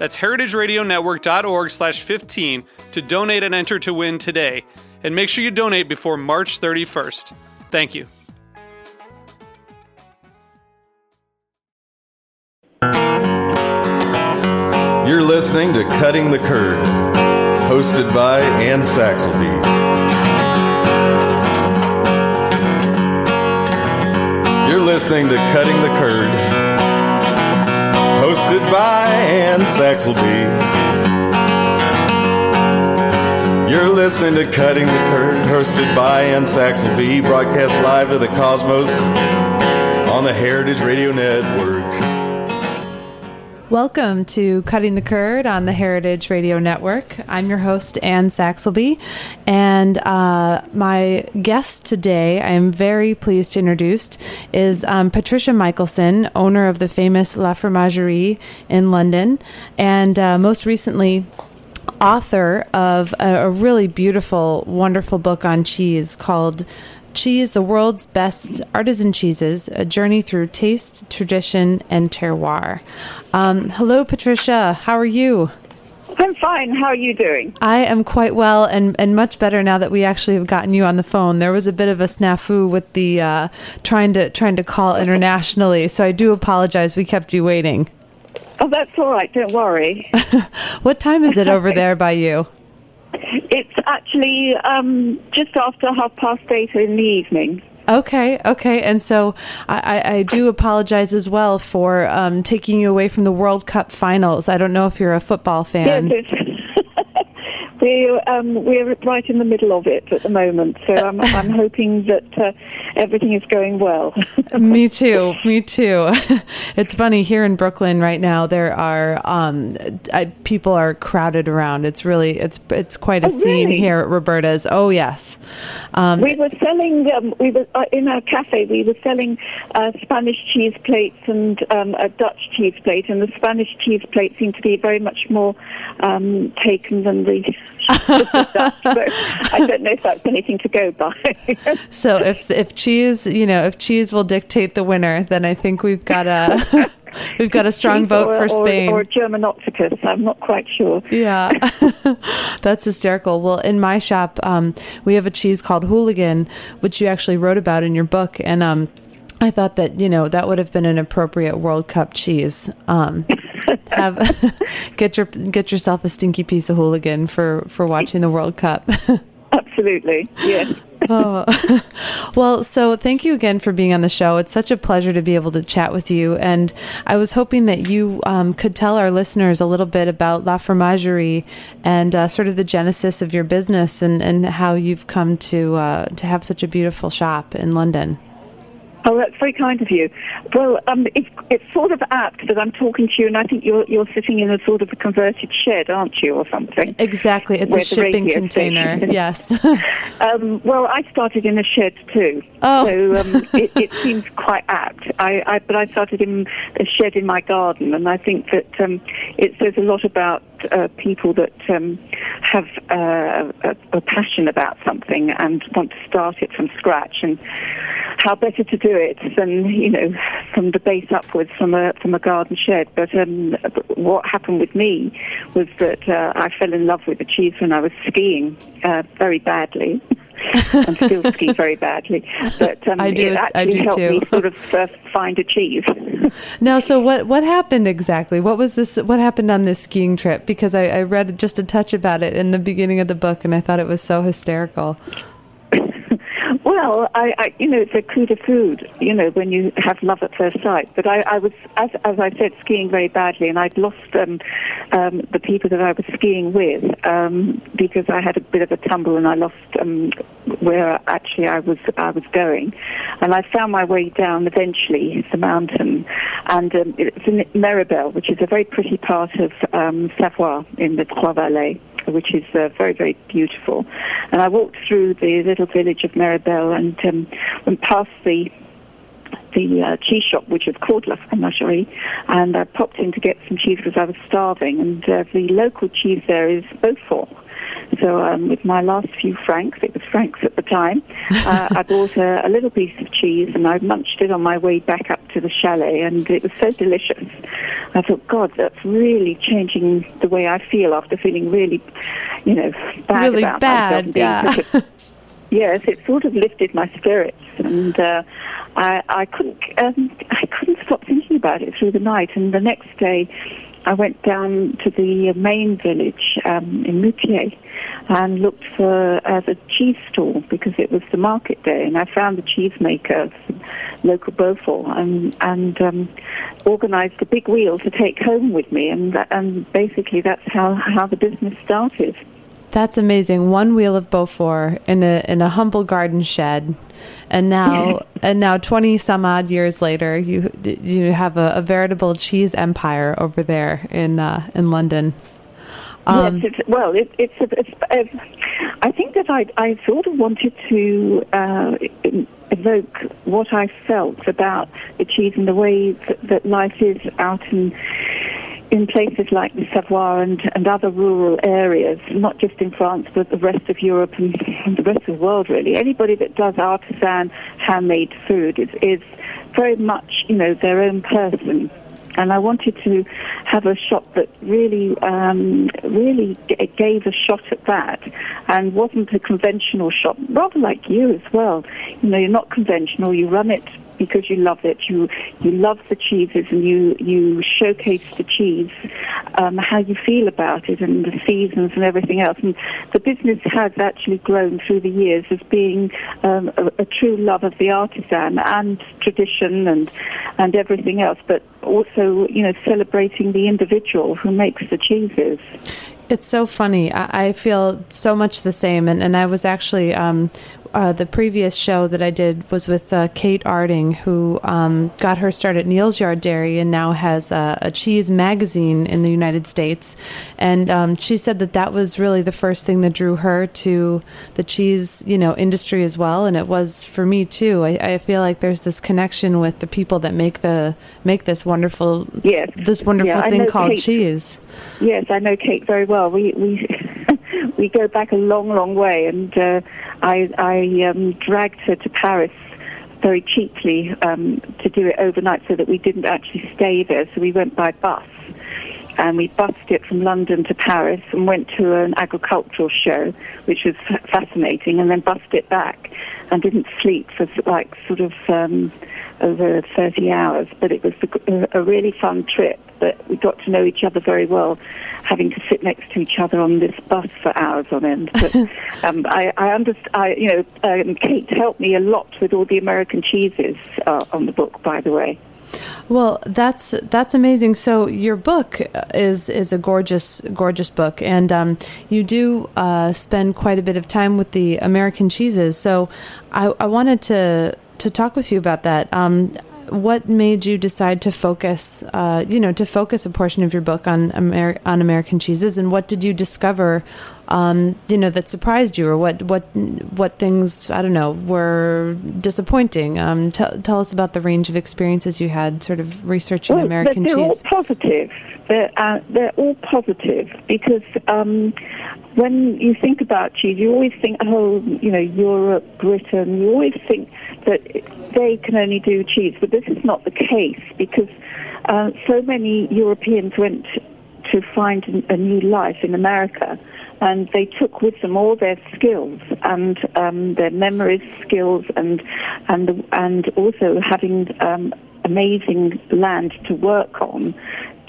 That's heritageradionetwork.org slash 15 to donate and enter to win today. And make sure you donate before March 31st. Thank you. You're listening to Cutting the Curd, hosted by Anne Saxelby. You're listening to Cutting the Curd, hosted by Anne Saxelby. You're listening to Cutting the Curd, hosted by Anne Saxelby, broadcast live to the cosmos on the Heritage Radio Network. Welcome to Cutting the Curd on the Heritage Radio Network. I'm your host, Anne Saxelby, and uh, my guest today, I am very pleased to introduce, is um, Patricia Michelson, owner of the famous La Fromagerie in London, and uh, most recently, author of a, a really beautiful, wonderful book on cheese called Cheese, the world's best artisan cheeses, a journey through taste, tradition, and terroir. Um, hello, Patricia. How are you? I'm fine. How are you doing? I am quite well and, and much better now that we actually have gotten you on the phone. There was a bit of a snafu with the uh, trying to trying to call internationally, so I do apologize. We kept you waiting. Oh, that's all right. Don't worry. what time is it over there by you? It's actually um, just after half past eight in the evening. Okay, okay, and so I, I do apologize as well for um, taking you away from the World Cup finals. I don't know if you're a football fan. Yes, we're um, we're right in the middle of it at the moment, so I'm, I'm hoping that uh, everything is going well. me too, me too. it's funny here in Brooklyn right now. There are um, I, people are crowded around. It's really it's it's quite a Oh, scene really? here at Roberta's. Oh yes, um, we were selling. Um, we were uh, in our cafe. We were selling uh, Spanish cheese plates and um, a Dutch cheese plate, and the Spanish cheese plate seemed to be very much more um, taken than the. The Dutch. So I don't know if that's anything to go by. so if if cheese you know if cheese will dictate the winner, then I think we've got a we've got a strong vote or, for or- Spain. Or, German octopus. I'm not quite sure. Yeah, that's hysterical. Well, in my shop, um, we have a cheese called Hooligan, which you actually wrote about in your book, and um, I thought that you know that would have been an appropriate World Cup cheese. Um, have get your get yourself a stinky piece of Hooligan for for watching the World Cup. Absolutely. Yes. oh. well, so thank you again for being on the show. It's such a pleasure to be able to chat with you. And I was hoping that you um, could tell our listeners a little bit about La Fromagerie and uh, sort of the genesis of your business and, and how you've come to uh, to have such a beautiful shop in London. Oh, that's very kind of you. Well, um, it's, it's sort of apt that I'm talking to you, and I think you're you're sitting in a sort of a converted shed, aren't you, or something? Exactly, it's Where a shipping container. station. Yes. Um, well, I started in a shed too, Oh. so um, it, it seems quite apt. I, I, but I started in a shed in my garden, and I think that um, it says a lot about uh, people that um, have uh, a, a passion about something and want to start it from scratch, and how better to do it than you know from the base upwards from a from a garden shed. But um, what happened with me was that uh, I fell in love with the cheese when I was skiing uh, very badly. and still ski very badly, but um, I do- it I actually do helped too. me sort of uh, find a cheese. Now, so what what happened exactly? What was this? What happened on this skiing trip? Because I, I read just a touch about it in the beginning of the book, and I thought it was so hysterical. Well, I, I, you know, it's a coup de foudre, you know, when you have love at first sight. But I, I was, as, as I said, skiing very badly, and I'd lost um, um, the people that I was skiing with um, because I had a bit of a tumble and I lost um, where actually I was I was going, and I found my way down eventually the mountain, and um, it's in Méribel, which is a very pretty part of um, Savoie in the Trois Vallées which is uh, very, very beautiful. And I walked through the little village of Méribel and um, went past the the uh, cheese shop, which is called La Fromagerie, and I popped in to get some cheese because I was starving. And uh, the local cheese there is Beaufort. So um, with my last few francs, it was francs at the time, uh, I bought a, a, little piece of cheese and I munched it on my way back up to the chalet, and it was so delicious. I thought, God, that's really changing the way I feel after feeling really, you know, bad really about bad, myself. Yeah. yes, it sort of lifted my spirits, and uh, I, I couldn't, um, I couldn't stop thinking about it through the night. And the next day, I went down to the main village um, in Moûtiers and looked for uh, the cheese stall because it was the market day, and I found the cheesemaker, local Beaufort, and and um, organised a big wheel to take home with me, and and basically that's how how the business started. That's amazing. One wheel of Beaufort in a in a humble garden shed, and now and now twenty some odd years later, you you have a, a veritable cheese empire over there in uh, in London. Um, yes, it's, well, it, it's, it's, it's, I think that I I sort of wanted to uh, evoke what I felt about the cheese and the way that, that life is out in in places like the Savoie and, and other rural areas, not just in France, but the rest of Europe and, and the rest of the world, really. Anybody that does artisan handmade food is, is very much, you know, their own person and I wanted to have a shop that really, um, really g- gave a shot at that, and wasn't a conventional shop. Rather like you as well. You know, you're not conventional. You run it because you love it. You you love the cheeses and you you showcase the cheese, um, how you feel about it and the seasons and everything else. And the business has actually grown through the years as being um, a, a true love of the artisan and tradition and and everything else, but also you know celebrating the individual who makes the cheeses. It's so funny. I, feel so much the same. And, and I was actually um, uh, the previous show that I did was with uh, Kate Arding, who um, got her start at Neal's Yard Dairy and now has a, a cheese magazine in the United States. And um, she said that that was really the first thing that drew her to the cheese, you know, industry as well. And it was for me too. I, I feel like there's this connection with the people that make the make this wonderful, yes. this wonderful yeah, thing called Kate. cheese. Yes, I know Kate very well. We we we go back a long, long way, and uh, I, I um, dragged her to Paris very cheaply um, to do it overnight, so that we didn't actually stay there. So we went by bus, and we bussed it from London to Paris, and went to an agricultural show, which was fascinating, and then bussed it back, and didn't sleep for like sort of. Um, over 30 hours, but it was a really fun trip. But we got to know each other very well, having to sit next to each other on this bus for hours on end. But um, I, I understand. I, you know, um, Kate helped me a lot with all the American cheeses uh, on the book, by the way. Well, that's that's amazing. So your book is is a gorgeous gorgeous book, and um, you do uh, spend quite a bit of time with the American cheeses. So I, I wanted to to talk with you about that. Um, what made you decide to focus, uh, you know, to focus a portion of your book on Amer- on American cheeses, and what did you discover, um, you know, that surprised you, or what what what things I don't know were disappointing? Um, t- tell us about the range of experiences you had, sort of researching well, American they're cheese. All positive. They're uh, they're all positive because um, when you think about cheese, you always think, oh, you know, Europe, Britain. You always think that they can only do cheese, but this is not the case because uh, so many Europeans went to find a new life in America, and they took with them all their skills and um, their memories, skills, and and and also having um, amazing land to work on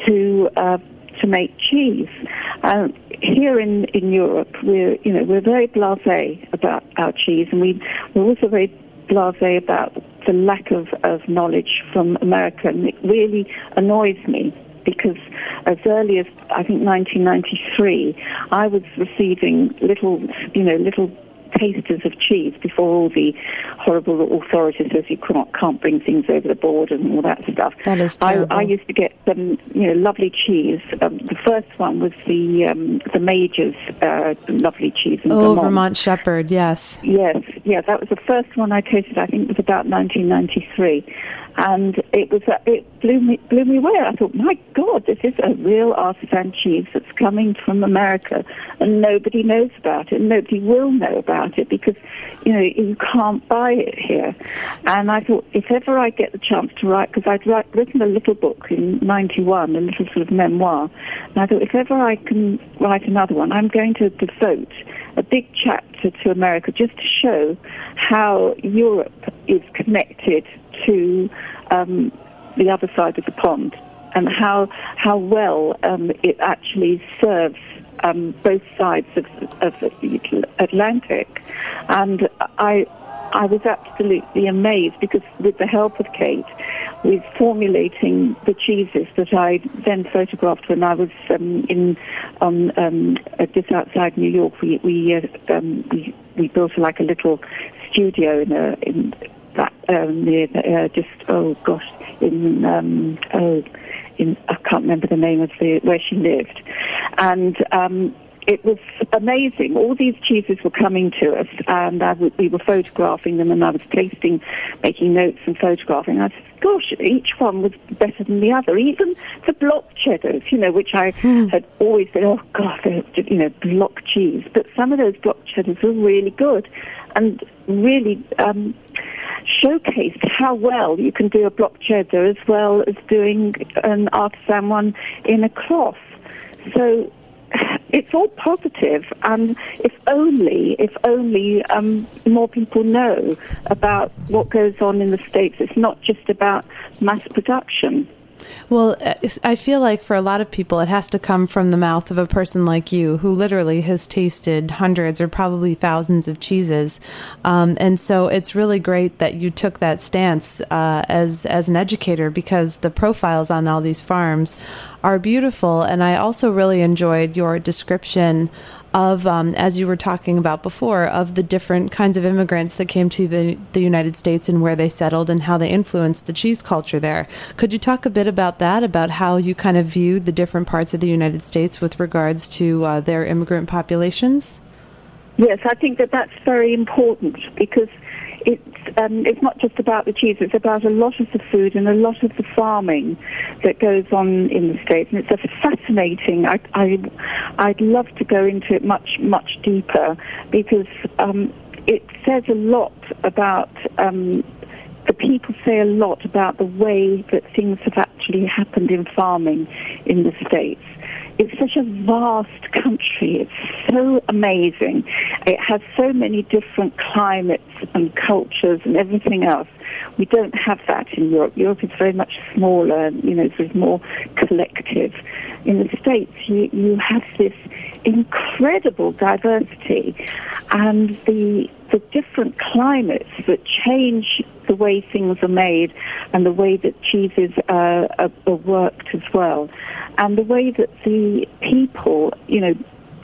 to. Uh, to make cheese. Um, here in, in Europe, we're you know we're very blasé about our cheese, and we we're also very blasé about the lack of, of knowledge from America, and it really annoys me because as early as I think 1993, I was receiving little, you know, little tasters of cheese before all the horrible authorities says you can't, can't bring things over the board and all that stuff. That is terrible. I, I used to get some, you know, lovely cheese. Um, the first one was the um, the Major's uh, lovely cheese in Oh, Vermont. Vermont Shepherd, yes. Yes, yeah, that was the first one I tasted. I think it was about 1993, and it was uh, it blew me blew me away. I thought, my God, this is a real artisan cheese that's coming from America, and nobody knows about it. and Nobody will know about it because you know you can't buy it here. And I thought, if ever I get the chance to write, because I'd write, written a little book in '91, a little sort of memoir, and I thought, if ever I can write another one, I'm going to devote a big chapter to America just to show how Europe is connected to um, the other side of the pond and how how well um, it actually serves um, both sides of, of the Atlantic. And I I was absolutely amazed because with the help of Kate, with formulating the cheeses that I then photographed when I was um, in on um, uh, just outside New York, we we, uh, um, we we built like a little studio in a in that um, near uh, just oh gosh in um, oh in I can't remember the name of the where she lived, and um, it was amazing. All these cheeses were coming to us, and I w- we were photographing them, and I was tasting, making notes and photographing. I said, "Gosh, each one was better than the other. Even the block cheddars, you know, which I had always said, oh God, they're, you know, block cheese. But some of those block cheddars were really good, and really." Um, showcased how well you can do a block cheddar as well as doing an artisan one in a cloth. So it's all positive, and if only, if only um, more people know about what goes on in the states. It's not just about mass production. Well, uh, I feel like for a lot of people, it has to come from the mouth of a person like you who literally has tasted hundreds or probably thousands of cheeses. Um, and so it's really great that you took that stance uh, as, as an educator because the profiles on all these farms are beautiful. And I also really enjoyed your description of, um, as you were talking about before, of the different kinds of immigrants that came to the, the United States and where they settled and how they influenced the cheese culture there. Could you talk a bit about that, about how you kind of viewed the different parts of the United States with regards to uh, their immigrant populations? Yes, I think that that's very important because it's um, it's not just about the cheese; it's about a lot of the food and a lot of the farming that goes on in the states, and it's a fascinating. I, I I'd love to go into it much much deeper because um, it says a lot about. Um, the people say a lot about the way that things have actually happened in farming in the states. It's such a vast country. It's so amazing. It has so many different climates and cultures and everything else. We don't have that in Europe. Europe is very much smaller, you know, of more collective. In the States, you, you have this incredible diversity and the the different climates that change the way things are made and the way that cheeses uh, are, are worked as well, and the way that the people, you know,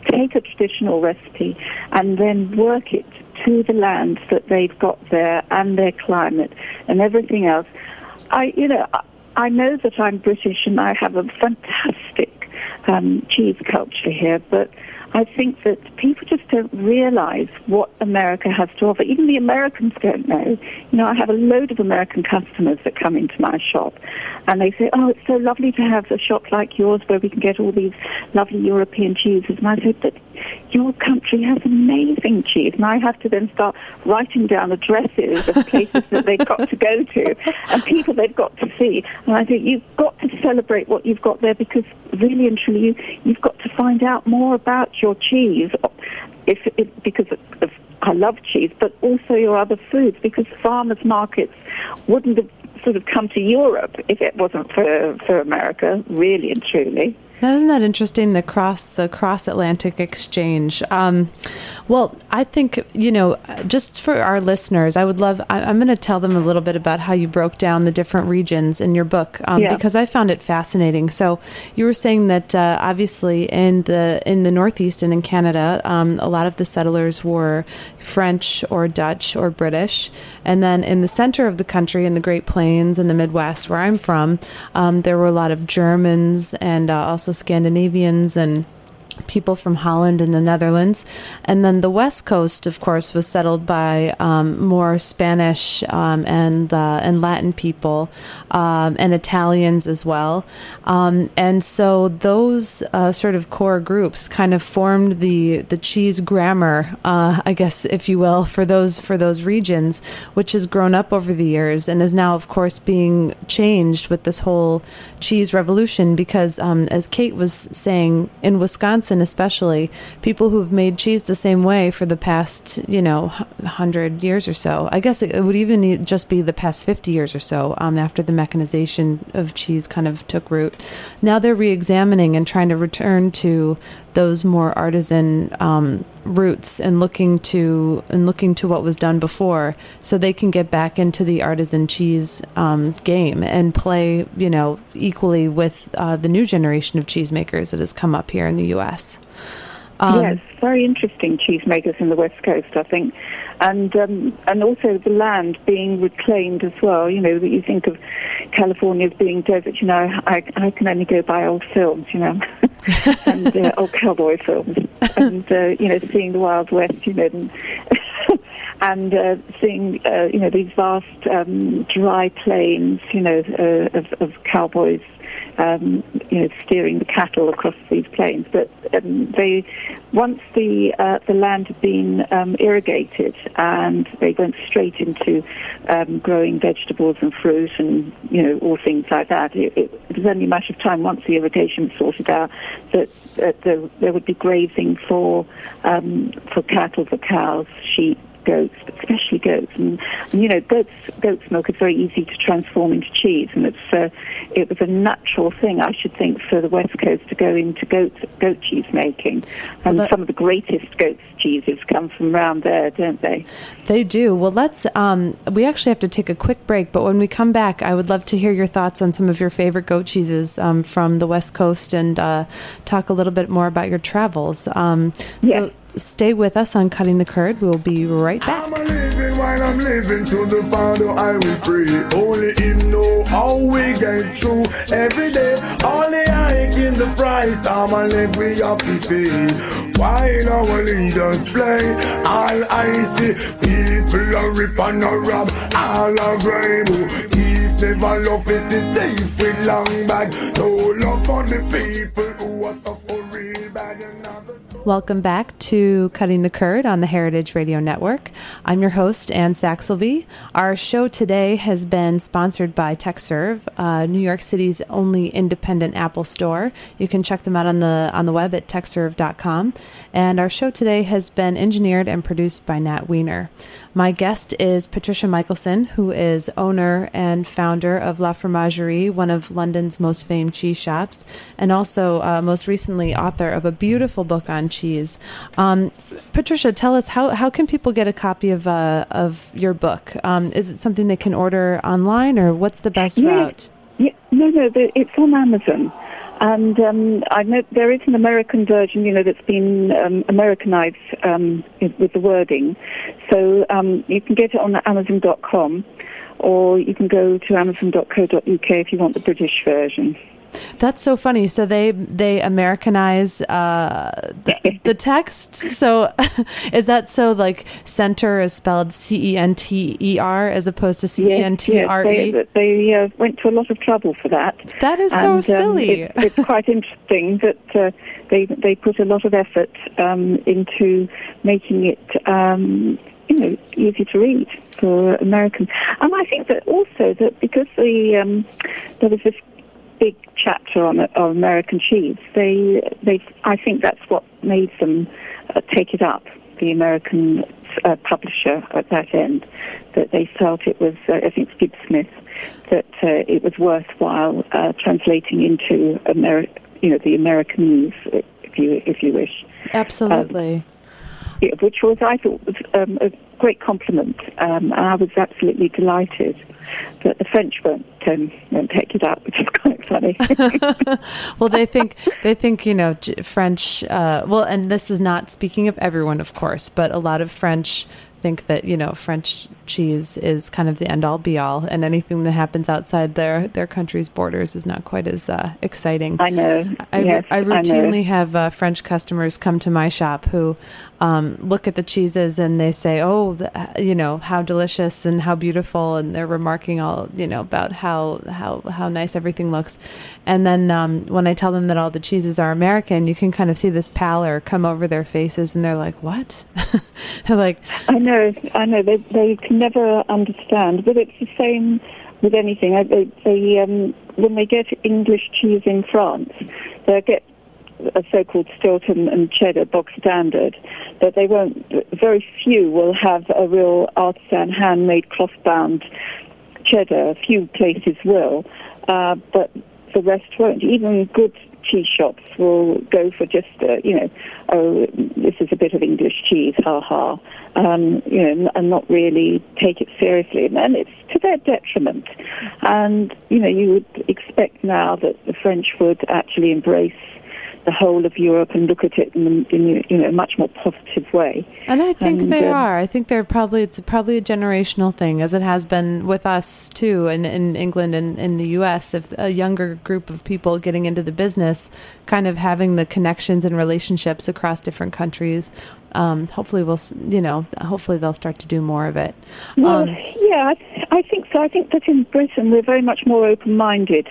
take a traditional recipe and then work it to the land that they've got there and their climate and everything else. I, you know, I, know that I'm British and I have a fantastic um, cheese culture here, but I think that people just don't realize what America has to offer. Even the Americans don't know. You know, I have a load of American customers that come into my shop and they say, oh, it's so lovely to have a shop like yours where we can get all these lovely European cheeses. And I say, but your country has amazing cheese. And I have to then start writing down addresses of places that they've got to go to and people they've got to see. And I think you've got to celebrate what you've got there because really and truly you, you've got to find out more about your cheese if, if because of I love cheese, but also your other foods because farmers markets wouldn't have sort of come to Europe if it wasn't for, for America, really and truly. Now, isn't that interesting? The cross the cross Atlantic exchange. Um, well, I think you know, just for our listeners, I would love. I, am going to tell them a little bit about how you broke down the different regions in your book um, yeah. because I found it fascinating. So you were saying that uh, obviously in the in the Northeast and in Canada, um, a lot of the settlers were French or Dutch or British, and then in the center of the country, in the Great Plains and the Midwest, where I'm from, um, there were a lot of Germans and uh, also Scandinavians and people from Holland and the Netherlands. And then the West Coast, of course, was settled by um, more Spanish um, and uh, and Latin people um, and Italians as well. Um, and so those uh, sort of core groups kind of formed the the cheese grammar, uh, I guess, if you will, for those for those regions, which has grown up over the years and is now, of course, being changed with this whole cheese revolution. Because um, as Kate was saying, in Wisconsin Wisconsin, especially, people who've made cheese the same way for the past, you know, hundred years or so. I guess it would even just be the past fifty years or so um, after the mechanization of cheese kind of took root. Now they're re-examining and trying to return to those more artisan um, roots and looking to and looking to what was done before, so they can get back into the artisan cheese um, game and play, you know, equally with uh, the new generation of cheesemakers that has come up here in the U.S. Um, yes, very interesting cheesemakers in the West Coast, I think, and um, and also the land being reclaimed as well. You know, that you think of California as being desert. You know, I, I can only go by old films, you know, and uh, old cowboy films, and uh, you know, seeing the Wild West, you know. And, and uh, seeing uh, you know these vast um, dry plains, you know, uh, of, of cowboys um, you know, steering the cattle across these plains. But um, they, once the uh, the land had been um, irrigated and they went straight into um, growing vegetables and fruit and you know all things like that, it, it, was only a matter of time once the irrigation was sorted out that, that there, there would be grazing for um, for cattle, for cows, sheep, goats, but especially goats. And, and, you know, goats goat's milk is very easy to transform into cheese, and it's uh, it was a natural thing, I should think, for the West Coast to go into goat goat cheese making. And well, that, some of the greatest goat cheeses come from around there, don't they? They do. Well, let's. Um, we actually have to take a quick break, but when we come back, I would love to hear your thoughts on some of your favorite goat cheeses um, from the West Coast and uh, talk a little bit more about your travels. Um, yes. So Stay with us on Cutting the Curd. We'll be right back. I'm living while I'm living to the Father I will pray. Only know how we get through every day. The hike in the price, I'm a leg we have to pay. While our leaders play, all I see people are and rob, all are. Thief never love is a thief with long bag. No love for the people who are suffering Welcome back to Cutting the Curd on the Heritage Radio Network. I'm your host, Anne Saxelby. Our show today has been sponsored by Tekserve, uh, New York City's only independent Apple store. You can check them out on the on the web at tekserve.com. And our show today has been engineered and produced by Nat Weiner. My guest is Patricia Michelson, who is owner and founder of La Fromagerie, one of London's most famed cheese shops, and also uh, most recently author of a beautiful book on cheese. Um, Patricia, tell us how, how can people get a copy of uh, of your book? Um, is it something they can order online, or what's the best route? Yeah, no, no, it's on Amazon. And um, I know there is an American version, you know, that's been um, Americanized um, with the wording. So um, you can get it on Amazon.com, or you can go to Amazon.co.uk if you want the British version. That's so funny. So they they Americanize uh, the, the, text. So is that so? Like center is spelled C E N T E R as opposed to C E N T R E. They, they uh, went to a lot of trouble for that. That is and, so um, silly. Um, it's, it's, quite interesting that uh, they they put a lot of effort um, into making it. Um, you know, easy to read for Americans, and I think that also that because the um, there was this big chapter on, on American cheese. They, they, I think that's what made them uh, take it up. The American uh, publisher at that end, that they felt it was, uh, I think it's Gibbs Smith, that uh, it was worthwhile uh, translating into Ameri- you know, the Americanese, if you if you wish. Absolutely. Um, which was I thought was um, a great compliment, um, and I was absolutely delighted that the French won't um, won't take it up, which is quite funny. well, they think they think you know French. Uh, well, and this is not speaking of everyone, of course, but a lot of French think that you know French cheese is kind of the end all be all, and anything that happens outside their their country's borders is not quite as uh, exciting. I know. I, yes, I routinely I have uh, French customers come to my shop who um, look at the cheeses and they say, "Oh, the, you know how delicious and how beautiful," and they're remarking all you know about how how how nice everything looks. And then um, when I tell them that all the cheeses are American, you can kind of see this pallor come over their faces, and they're like, "What?" they're like, "I know, I know." They they can never understand, but it's the same with anything. They, they um, when they get English cheese in France, they get a so-called Stilton and cheddar box standard, but they won't. Very few will have a real artisan, handmade, cloth-bound cheddar. A few places will, uh, but the rest won't. Even good cheese shops will go for just, uh, you know, oh, this is a bit of English cheese, ha ha, um, you know, and not really take it seriously. And it's to their detriment. And, you know, you would expect now that the French would actually embrace the whole of Europe and look at it in, in you know a much more positive way. And I think and, they uh, are. I think they're probably it's probably a generational thing, as it has been with us too, in, in England and in the U.S. If a younger group of people getting into the business, kind of having the connections and relationships across different countries, um, hopefully we'll you know hopefully they'll start to do more of it. Well, um, yeah, I, I think so. I think that in Britain we're very much more open-minded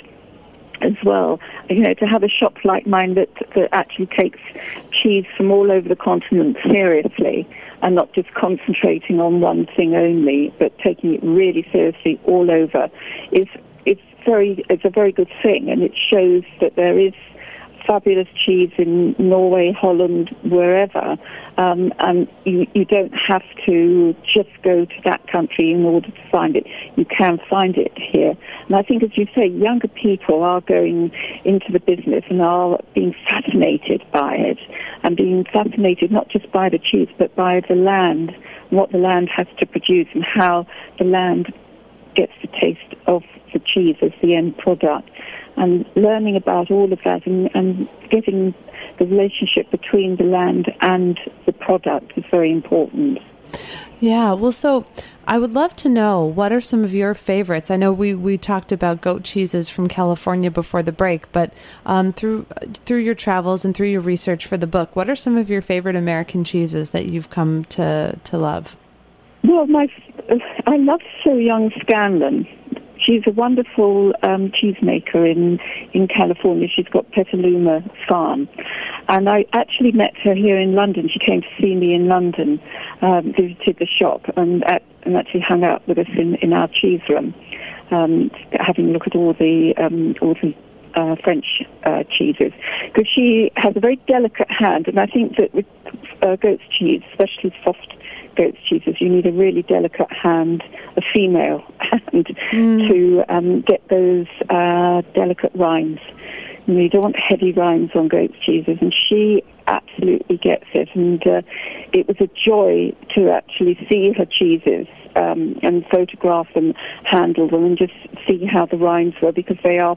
as well. You know, to have a shop like mine that, that actually takes cheese from all over the continent seriously and not just concentrating on one thing only, but taking it really seriously all over is it's very it's a very good thing, and it shows that there is fabulous cheese in Norway, Holland, wherever, um, and you, you don't have to just go to that country in order to find it. You can find it here. And I think, as you say, younger people are going into the business and are being fascinated by it, and being fascinated not just by the cheese, but by the land, what the land has to produce, and how the land gets the taste of the cheese as the end product and learning about all of that and, and getting the relationship between the land and the product is very important. Yeah, well, so I would love to know what are some of your favorites. I know we, we talked about goat cheeses from California before the break, but um, through through your travels and through your research for the book, what are some of your favorite American cheeses that you've come to to love? Well, my I love So Young Scanlon. She's a wonderful um, cheesemaker in, in California. She's got Petaluma Farm. And I actually met her here in London. She came to see me in London, um, visited the shop, and, at, and actually hung out with us in, in our cheese room, um, having a look at all the, um, all the uh, French uh, cheeses because she has a very delicate hand, and I think that with uh, goat's cheese, especially soft goat's cheeses, you need a really delicate hand, a female hand, mm. to um, get those uh, delicate rinds. You, know, you don't want heavy rinds on goat's cheeses, and she absolutely gets it. And uh, it was a joy to actually see her cheeses um, and photograph them, handle them, and just see how the rinds were because they are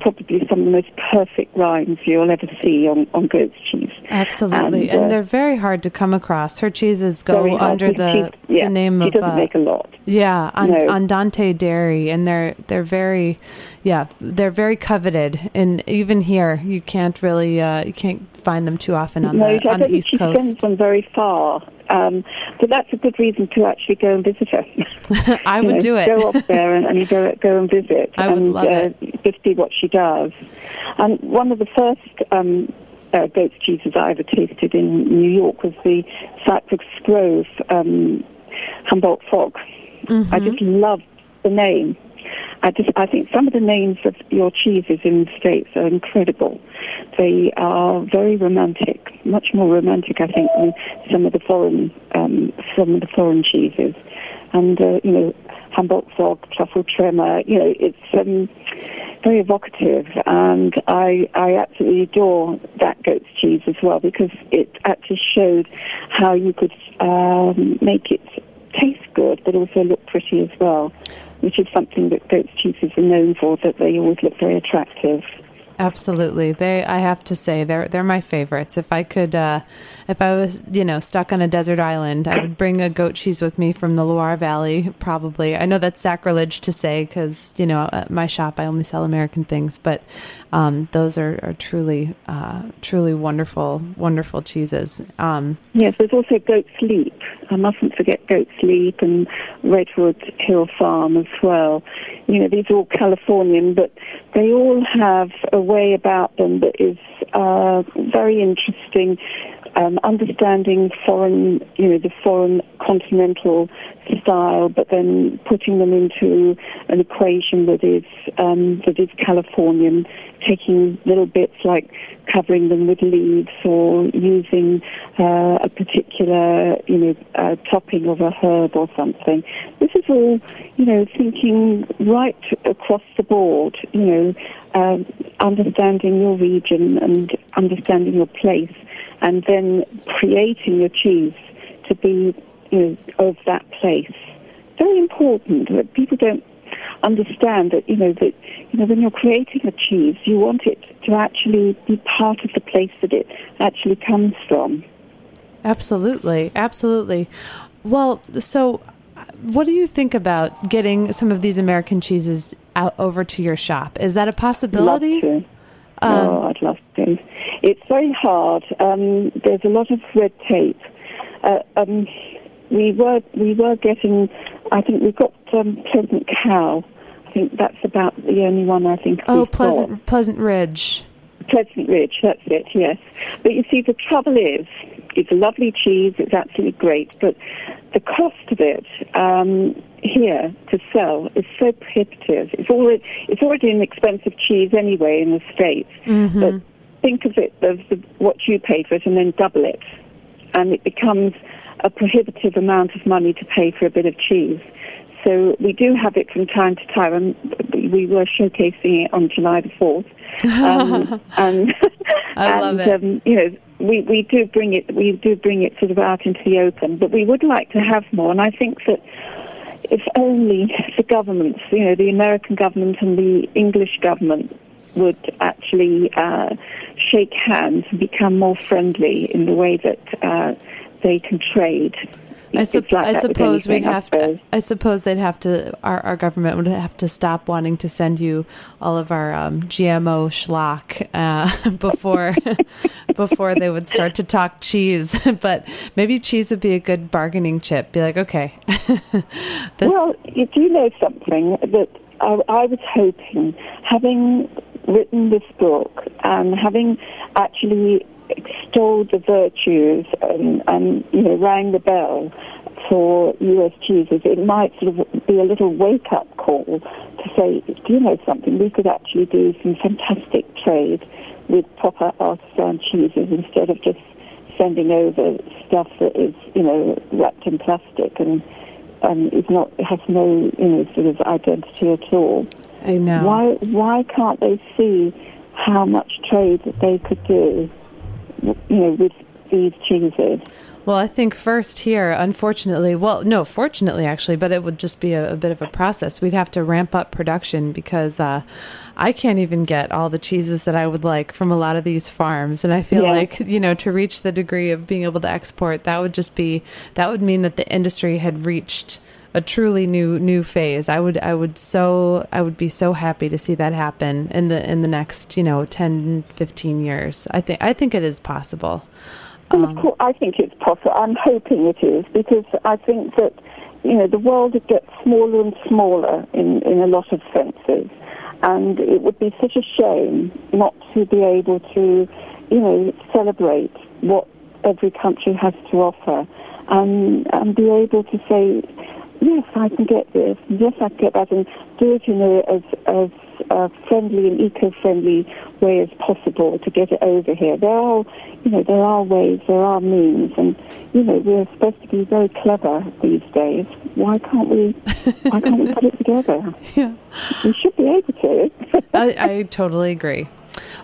probably some of the most perfect rinds you'll ever see on, on goat's cheese. Absolutely, and, uh, and they're very hard to come across. Her cheeses go under the, she, yeah, the name she of doesn't uh, make a lot. Yeah, on, no. Andante Dairy, and they're they're very, yeah, they're very coveted. And even here, you can't really uh, you can't find them too often on no, the on the East she Coast. sends them very far. Um, but that's a good reason to actually go and visit her. I would know, do it. Go up there and, and go go and visit. I and, would love uh, it. Just see what she does. And one of the first um, uh, goat's cheeses I ever tasted in New York was the Cypress Grove um, Humboldt Frog. Mm-hmm. I just loved the name. I just I think some of the names of your cheeses in the states are incredible. They are very romantic, much more romantic, I think, than some of the foreign um, some of the foreign cheeses. And uh, you know, Humboldt Frog, Truffle Tremor. You know, it's um, very evocative, and I I absolutely adore that goat's cheese as well because it actually showed how you could um, make it taste good, but also look pretty as well, which is something that goat's cheeses are known for. That they always look very attractive. Absolutely, they. I have to say, they're they're my favorites. If I could, uh, if I was, you know, stuck on a desert island, I would bring a goat cheese with me from the Loire Valley. Probably, I know that's sacrilege to say because you know, at my shop I only sell American things, but um, those are, are truly, uh, truly wonderful, wonderful cheeses. Um, yes, there's also Goat's Leap. I mustn't forget Goat's Leap and Redwood Hill Farm as well. You know, these are all Californian, but they all have a way about them that is uh, very interesting um, understanding foreign, you know, the foreign continental style, but then putting them into an equation that is um, that is Californian, taking little bits like covering them with leaves or using uh, a particular, you know, topping of a herb or something. This is all, you know, thinking right across the board, you know, um, understanding your region and understanding your place and then creating your cheese to be you know, of that place. Very important that people don't understand that you know that you know when you're creating a cheese, you want it to actually be part of the place that it actually comes from. Absolutely, absolutely. Well, so what do you think about getting some of these American cheeses out over to your shop? Is that a possibility? Love to. Um, oh, I'd love It's very hard. Um, there's a lot of red tape. Uh, um, we were we were getting. I think we've got um, Pleasant Cow. I think that's about the only one I think. Oh, Pleasant got. Pleasant Ridge. Pleasant Ridge, that's it. Yes, but you see, the trouble is, it's a lovely cheese. It's absolutely great, but the cost of it um, here to sell is so prohibitive. It's already it's already an expensive cheese anyway in the states. Mm-hmm. But think of it of the, what you pay for it and then double it, and it becomes a prohibitive amount of money to pay for a bit of cheese. So we do have it from time to time, and we were showcasing it on July the fourth. Um, and I love and, it. Um, you know, we, we do bring it we do bring it sort of out into the open, but we would like to have more. And I think that if only the governments, you know, the American government and the English government would actually uh, shake hands and become more friendly in the way that uh, they can trade. I, su- like I suppose we'd have to. I suppose they'd have to. Our, our government would have to stop wanting to send you all of our um, GMO schlock uh, before before they would start to talk cheese. but maybe cheese would be a good bargaining chip. Be like, okay. well, you do know something that I, I was hoping, having written this book and having actually extolled the virtues and, and you know rang the bell for U.S. cheeses, it might sort of be a little wake-up call to say, do you know something? We could actually do some fantastic trade with proper artisan cheeses instead of just sending over stuff that is, you know, wrapped in plastic and and is not has no, you know, sort of identity at all. I know. Why why can't they see how much trade that they could do? you know, with these cheeses? Well, I think first here, unfortunately, well, no, fortunately, actually, but it would just be a, a bit of a process. We'd have to ramp up production because uh, I can't even get all the cheeses that I would like from a lot of these farms. And I feel yeah. like, you know, to reach the degree of being able to export, that would just be, that would mean that the industry had reached a truly new new phase. I would I would so I would be so happy to see that happen in the in the next, you know, 10 15 years. I think I think it is possible. Um, course, I think it's possible. I'm hoping it is because I think that you know the world gets smaller and smaller in in a lot of senses, and it would be such a shame not to be able to you know celebrate what every country has to offer and and be able to say yes, I can get this, yes, I can get that, and do it in a, as, as uh, friendly and eco-friendly way as possible to get it over here. There are, you know, there are ways, there are means, and you know, we're supposed to be very clever these days. Why can't we? why can't we put it together? Yeah. We should be able to. I, I totally agree.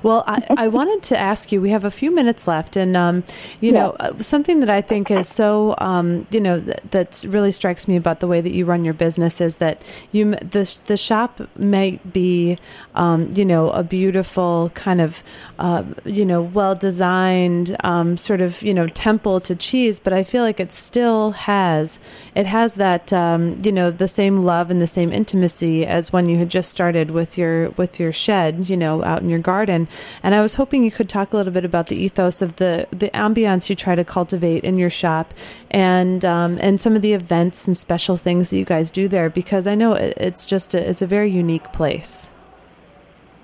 Well, I, I wanted to ask you. We have a few minutes left, and um, you Yeah. know, uh, something that I think is so, um, you know, th- that really strikes me about the way that you run your business is that you the the shop might be, um, you know, a beautiful kind of, uh, you know, well designed um, sort of, you know, temple to cheese, but I feel like it still has it has that, um, you know, the same love and the same intimacy as when you had just started with your with your shed, you know, out in your garden. And I was hoping you could talk a little bit about the ethos of the the ambiance you try to cultivate in your shop, and um, and some of the events and special things that you guys do there, because I know it, it's just a, it's a very unique place.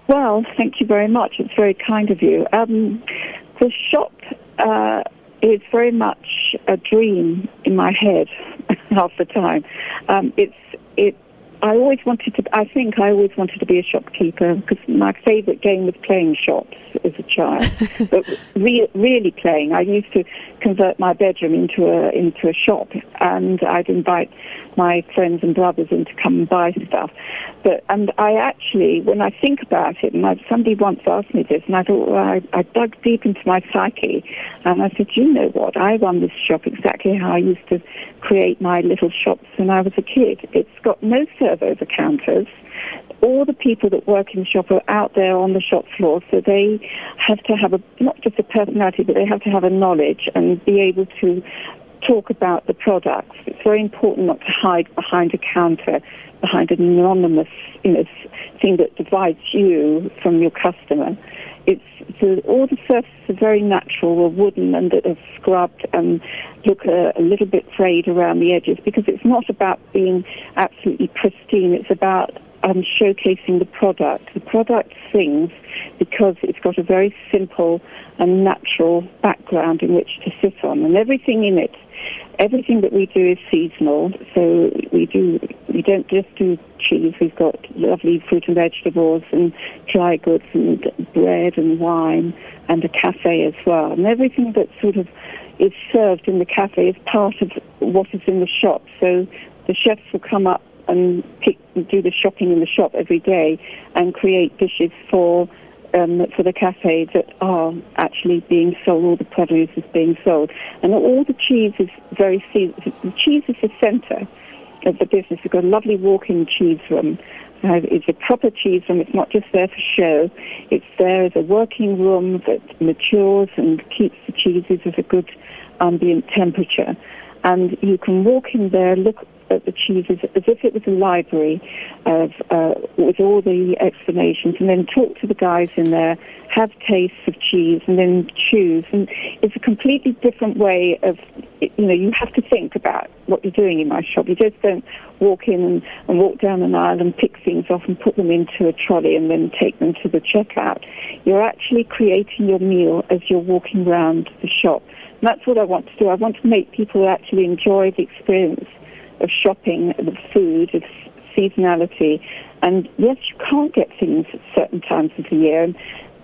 Well, thank you very much. It's very kind of you. Um, the shop uh, is very much a dream in my head half the time. Um, it's it. I always wanted to. I think I always wanted to be a shopkeeper because my favourite game was playing shops as a child. but re- really playing, I used to convert my bedroom into a into a shop, and I'd invite my friends and brothers in to come and buy stuff. But and I actually, when I think about it, and somebody once asked me this, and I thought, well, I, I dug deep into my psyche, and I said, you know what? I run this shop exactly how I used to create my little shops when I was a kid. It's got no serve-over counters. All the people that work in the shop are out there on the shop floor, so they have to have a not just a personality, but they have to have a knowledge and be able to talk about the products. It's very important not to hide behind a counter, behind an anonymous, you know, thing that divides you from your customer. It's so all the surfaces are very natural, are wooden and that are scrubbed and look a, a little bit frayed around the edges because it's not about being absolutely pristine. It's about um, showcasing the product. The product sings because it's got a very simple and natural background in which to sit on, and everything in it everything that we do is seasonal. So we do we don't just do cheese. We've got lovely fruit and vegetables and dry goods and bread and wine and a cafe as well. And everything that sort of is served in the cafe is part of what is in the shop. So the chefs will come up and pick, do the shopping in the shop every day and create dishes for um, for the cafe that are actually being sold, all the produce is being sold. And all the cheese is very, se- the cheese is the centre of the business. We've got a lovely walk-in cheese room. Uh, it's a proper cheese room. It's not just there for show. It's there as a working room that matures and keeps the cheeses at a good ambient temperature. And you can walk in there, look at the cheeses as if it was a library of, uh, with all the explanations, and then talk to the guys in there, have tastes of cheese, and then choose. And it's a completely different way of, you know, you have to think about what you're doing in my shop. You just don't walk in and, and walk down an aisle and pick things off and put them into a trolley and then take them to the checkout. You're actually creating your meal as you're walking around the shop. That's what I want to do. I want to make people actually enjoy the experience of shopping, of food, of seasonality. And yes, you can't get things at certain times of the year. And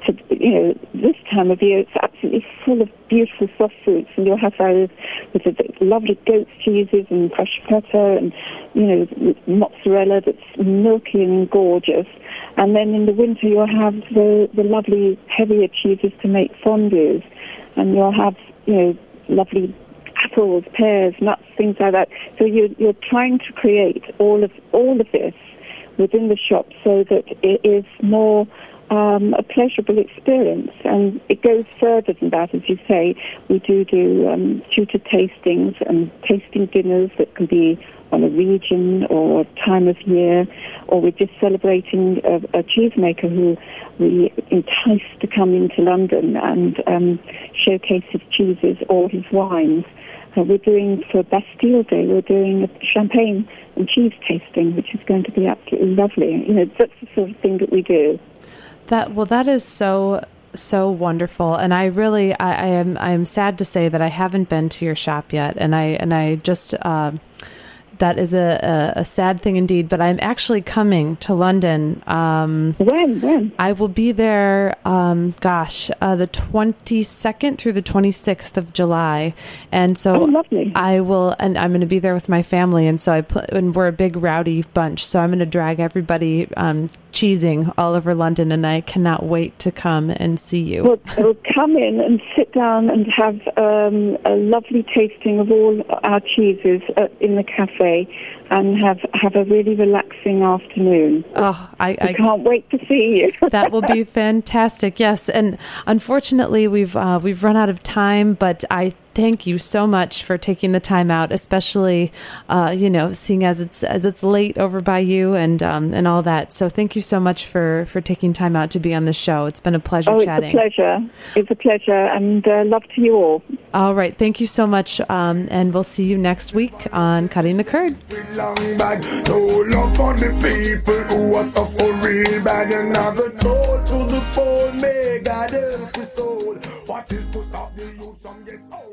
to, you know, this time of year, it's absolutely full of beautiful soft fruits, and you'll have those with the lovely goat's cheeses and fresh feta, and you know, mozzarella that's milky and gorgeous. And then in the winter, you'll have the the lovely heavier cheeses to make fondues, and you'll have you know lovely apples, pears, nuts, things like that. So you're, you're trying to create all of all of this within the shop so that it is more um, a pleasurable experience. And it goes further than that, as you say. We do do um, tutor tastings and tasting dinners that can be on a region or time of year, or we're just celebrating a, a cheesemaker who we entice to come into London and um, showcase his cheeses or his wines. Uh, we're doing for Bastille Day, we're doing a champagne and cheese tasting, which is going to be absolutely lovely. You know, that's the sort of thing that we do. That well, that is so so wonderful, and I really I, I am I am sad to say that I haven't been to your shop yet, and I and I just. Uh, that is a, a, a sad thing indeed. But I'm actually coming to London. Um, when? When? I will be there. Um, gosh, uh, the 22nd through the 26th of July, and so Oh, lovely. I will, and I'm going to be there with my family, and so I pl- and we're a big rowdy bunch, so I'm going to drag everybody um, cheesing all over London, and I cannot wait to come and see you. Well, we'll come in and sit down and have um, a lovely tasting of all our cheeses uh, in the cafe way and have, have a really relaxing afternoon. oh, I, I can't wait to see you. that will be fantastic. Yes, and unfortunately, we've uh, we've run out of time. But I thank you so much for taking the time out, especially uh, you know, seeing as it's as it's late over by you and um, and all that. So thank you so much for for taking time out to be on the show. It's been a pleasure Oh, it's a pleasure. It's a pleasure, and uh, love to you all. All right, thank you so much, um, and we'll see you next week on Cutting the Curd. Long bag, no love for the people who are suffering bad. Another toll to the poor, may God help his soul. What is to stop the youth from get out of